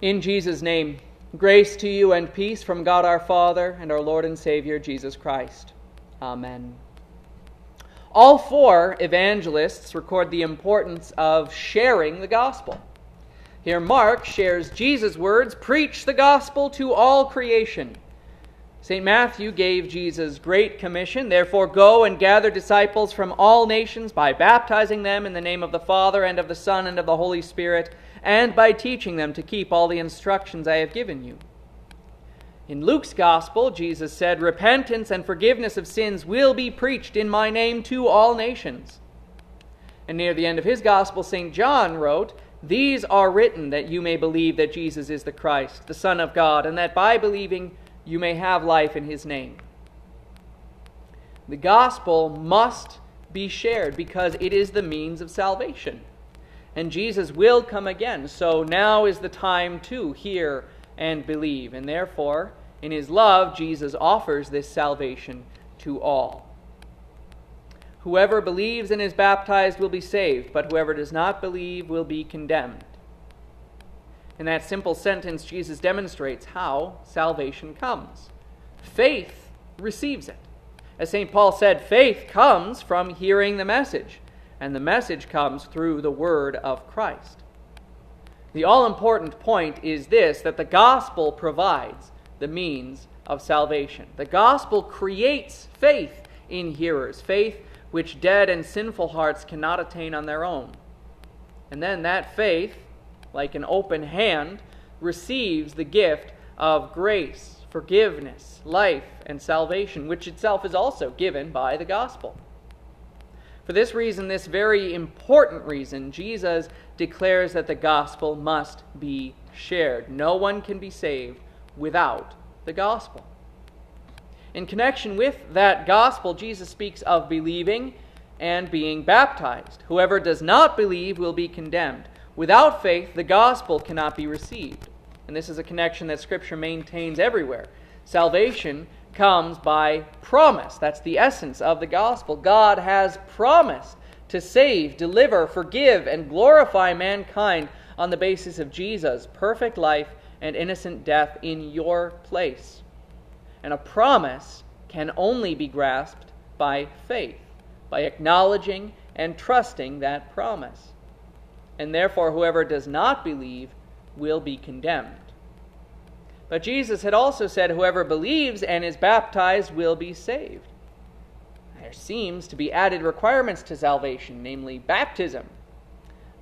In Jesus' name, grace to you and peace from God our Father and our Lord and Savior Jesus Christ. Amen. All four evangelists record the importance of sharing the gospel. Here, Mark shares Jesus' words preach the gospel to all creation. St. Matthew gave Jesus great commission, therefore, go and gather disciples from all nations by baptizing them in the name of the Father and of the Son and of the Holy Spirit and by teaching them to keep all the instructions I have given you. In Luke's Gospel, Jesus said, Repentance and forgiveness of sins will be preached in my name to all nations. And near the end of his Gospel, St. John wrote, These are written that you may believe that Jesus is the Christ, the Son of God, and that by believing you may have life in his name. The Gospel must be shared because it is the means of salvation and Jesus will come again. So now is the time to hear and believe. And therefore, in his love, Jesus offers this salvation to all. Whoever believes and is baptized will be saved, but whoever does not believe will be condemned. In that simple sentence, Jesus demonstrates how salvation comes. Faith receives it. As St. Paul said, faith comes from hearing the message and the message comes through the word of Christ. The all important point is this that the gospel provides the means of salvation. The gospel creates faith in hearers, faith which dead and sinful hearts cannot attain on their own. And then that faith, like an open hand, receives the gift of grace, forgiveness, life, and salvation, which itself is also given by the gospel. For this reason, this very important reason, Jesus declares that the gospel must be shared. No one can be saved without the gospel. In connection with that gospel, Jesus speaks of believing and being baptized. Whoever does not believe will be condemned. Without faith, the gospel cannot be received. And this is a connection that Scripture maintains everywhere. Salvation comes by promise. That's the essence of the gospel. God has promised to save, deliver, forgive, and glorify mankind on the basis of Jesus' perfect life and innocent death in your place. And a promise can only be grasped by faith, by acknowledging and trusting that promise. And therefore, whoever does not believe will be condemned. But Jesus had also said, Whoever believes and is baptized will be saved. There seems to be added requirements to salvation, namely baptism.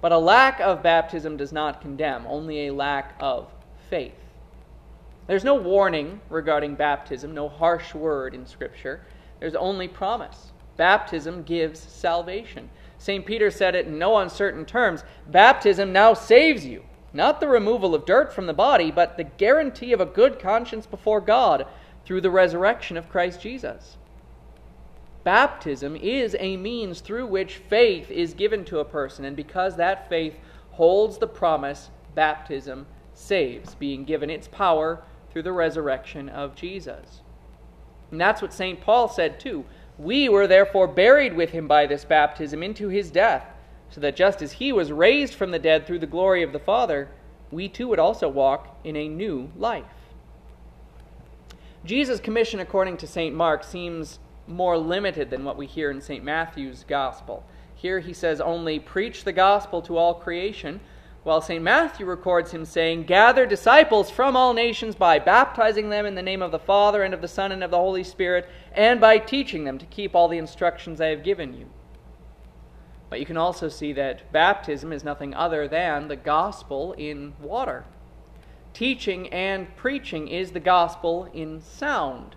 But a lack of baptism does not condemn, only a lack of faith. There's no warning regarding baptism, no harsh word in Scripture. There's only promise. Baptism gives salvation. St. Peter said it in no uncertain terms baptism now saves you. Not the removal of dirt from the body, but the guarantee of a good conscience before God through the resurrection of Christ Jesus. Baptism is a means through which faith is given to a person, and because that faith holds the promise, baptism saves, being given its power through the resurrection of Jesus. And that's what St. Paul said too. We were therefore buried with him by this baptism into his death so that just as he was raised from the dead through the glory of the Father, we too would also walk in a new life. Jesus' commission, according to St. Mark, seems more limited than what we hear in St. Matthew's gospel. Here he says only, preach the gospel to all creation, while St. Matthew records him saying, Gather disciples from all nations by baptizing them in the name of the Father and of the Son and of the Holy Spirit, and by teaching them to keep all the instructions I have given you. But you can also see that baptism is nothing other than the gospel in water. Teaching and preaching is the gospel in sound.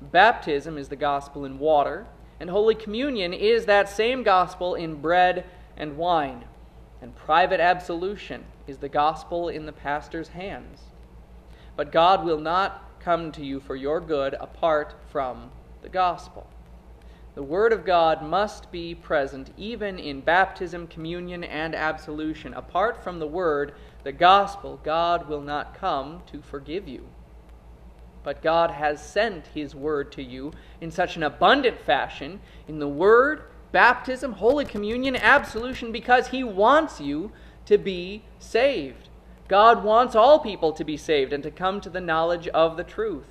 Baptism is the gospel in water, and Holy Communion is that same gospel in bread and wine. And private absolution is the gospel in the pastor's hands. But God will not come to you for your good apart from the gospel. The Word of God must be present even in baptism, communion, and absolution. Apart from the Word, the gospel, God will not come to forgive you. But God has sent His Word to you in such an abundant fashion in the Word, baptism, Holy Communion, absolution, because He wants you to be saved. God wants all people to be saved and to come to the knowledge of the truth.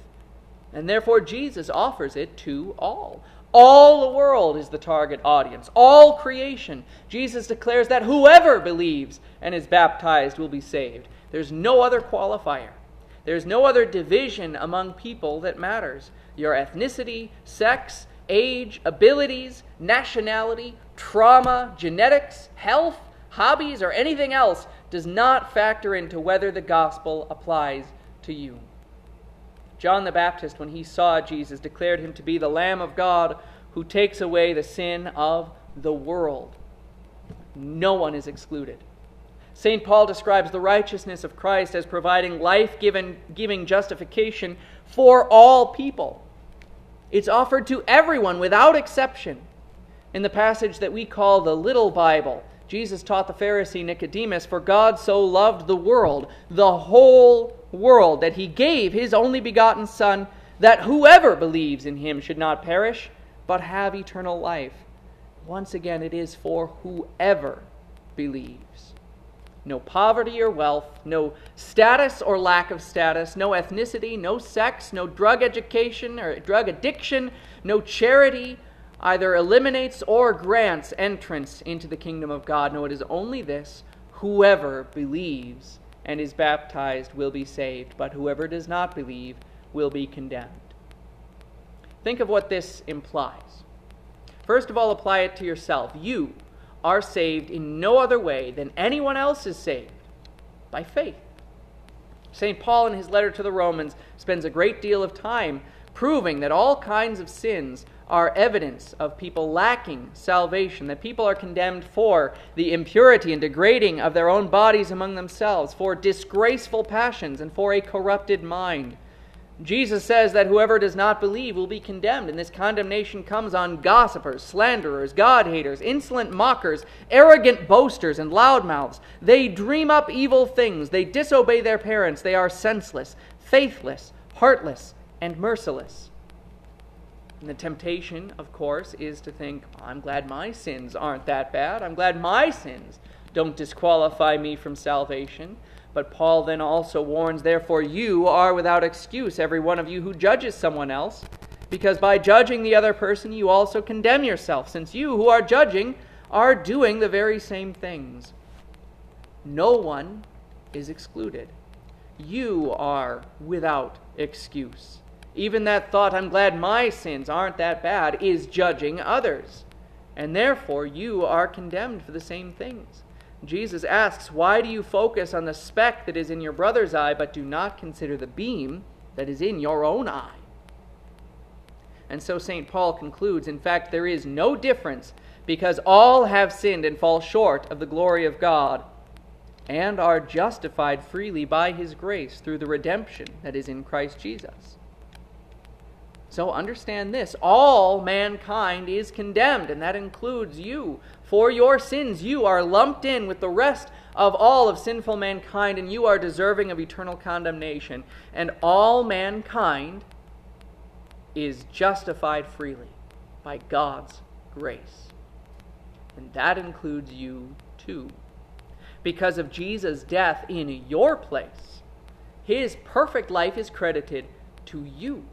And therefore, Jesus offers it to all. All the world is the target audience, all creation. Jesus declares that whoever believes and is baptized will be saved. There's no other qualifier. There's no other division among people that matters. Your ethnicity, sex, age, abilities, nationality, trauma, genetics, health, hobbies, or anything else does not factor into whether the gospel applies to you. John the Baptist, when he saw Jesus, declared him to be the Lamb of God who takes away the sin of the world. No one is excluded. St. Paul describes the righteousness of Christ as providing life giving justification for all people. It's offered to everyone without exception. In the passage that we call the Little Bible, Jesus taught the Pharisee Nicodemus, For God so loved the world, the whole world, that he gave his only begotten Son, that whoever believes in him should not perish, but have eternal life. Once again, it is for whoever believes. No poverty or wealth, no status or lack of status, no ethnicity, no sex, no drug education or drug addiction, no charity, either eliminates or grants entrance into the kingdom of God. No, it is only this whoever believes and is baptized will be saved, but whoever does not believe will be condemned. Think of what this implies. First of all, apply it to yourself. You are saved in no other way than anyone else is saved by faith. St. Paul, in his letter to the Romans, spends a great deal of time proving that all kinds of sins are evidence of people lacking salvation, that people are condemned for the impurity and degrading of their own bodies among themselves, for disgraceful passions, and for a corrupted mind. Jesus says that whoever does not believe will be condemned, and this condemnation comes on gossipers, slanderers, God haters, insolent mockers, arrogant boasters, and loudmouths. They dream up evil things, they disobey their parents, they are senseless, faithless, heartless, and merciless. And the temptation, of course, is to think, I'm glad my sins aren't that bad. I'm glad my sins don't disqualify me from salvation. But Paul then also warns, therefore, you are without excuse, every one of you who judges someone else, because by judging the other person, you also condemn yourself, since you who are judging are doing the very same things. No one is excluded. You are without excuse. Even that thought, I'm glad my sins aren't that bad, is judging others. And therefore, you are condemned for the same things. Jesus asks, Why do you focus on the speck that is in your brother's eye, but do not consider the beam that is in your own eye? And so St. Paul concludes, In fact, there is no difference because all have sinned and fall short of the glory of God and are justified freely by his grace through the redemption that is in Christ Jesus. So understand this all mankind is condemned, and that includes you. For your sins, you are lumped in with the rest of all of sinful mankind, and you are deserving of eternal condemnation. And all mankind is justified freely by God's grace. And that includes you too. Because of Jesus' death in your place, his perfect life is credited to you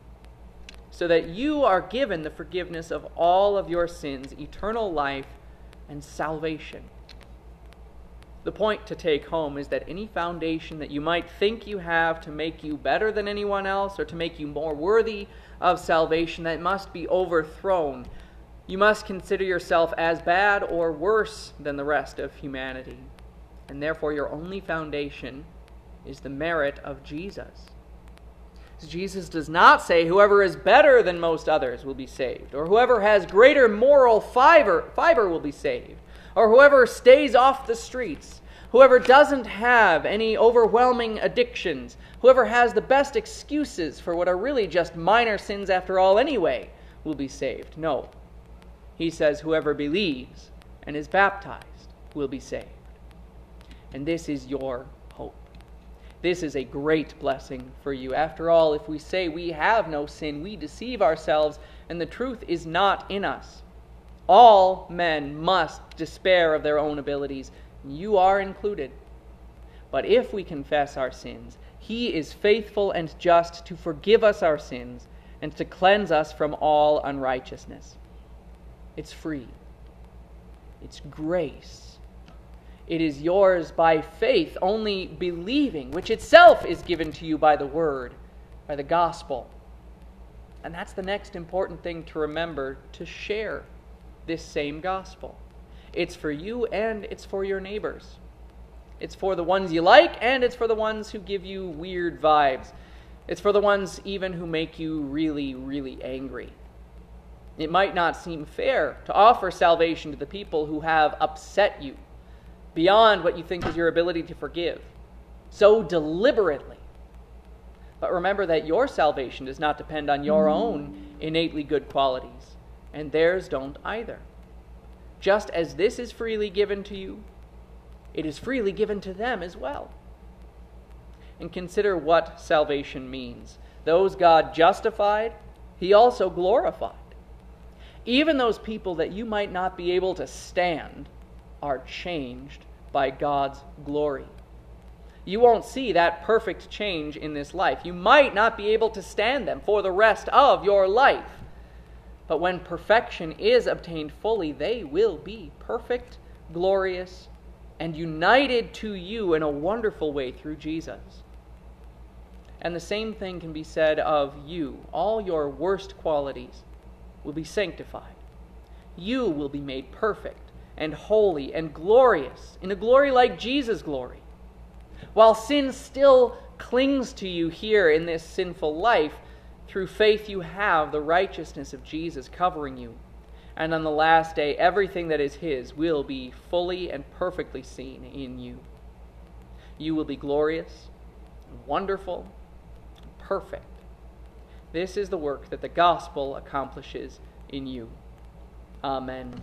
so that you are given the forgiveness of all of your sins, eternal life, and salvation. The point to take home is that any foundation that you might think you have to make you better than anyone else or to make you more worthy of salvation, that must be overthrown. You must consider yourself as bad or worse than the rest of humanity. And therefore, your only foundation is the merit of Jesus. Jesus does not say whoever is better than most others will be saved, or whoever has greater moral fiber, fiber will be saved, or whoever stays off the streets, whoever doesn't have any overwhelming addictions, whoever has the best excuses for what are really just minor sins after all anyway, will be saved. No. He says whoever believes and is baptized will be saved. And this is your this is a great blessing for you. After all, if we say we have no sin, we deceive ourselves, and the truth is not in us. All men must despair of their own abilities. You are included. But if we confess our sins, he is faithful and just to forgive us our sins and to cleanse us from all unrighteousness. It's free, it's grace. It is yours by faith, only believing, which itself is given to you by the word, by the gospel. And that's the next important thing to remember to share this same gospel. It's for you and it's for your neighbors. It's for the ones you like and it's for the ones who give you weird vibes. It's for the ones even who make you really, really angry. It might not seem fair to offer salvation to the people who have upset you beyond what you think is your ability to forgive so deliberately. But remember that your salvation does not depend on your own innately good qualities, and theirs don't either. Just as this is freely given to you, it is freely given to them as well. And consider what salvation means. Those God justified, he also glorified. Even those people that you might not be able to stand are changed by God's glory. You won't see that perfect change in this life. You might not be able to stand them for the rest of your life. But when perfection is obtained fully, they will be perfect, glorious, and united to you in a wonderful way through Jesus. And the same thing can be said of you. All your worst qualities will be sanctified. You will be made perfect and holy and glorious in a glory like Jesus' glory. While sin still clings to you here in this sinful life, through faith, you have the righteousness of Jesus covering you. And on the last day, everything that is His will be fully and perfectly seen in you. You will be glorious, wonderful, perfect. This is the work that the gospel accomplishes in you. Amen.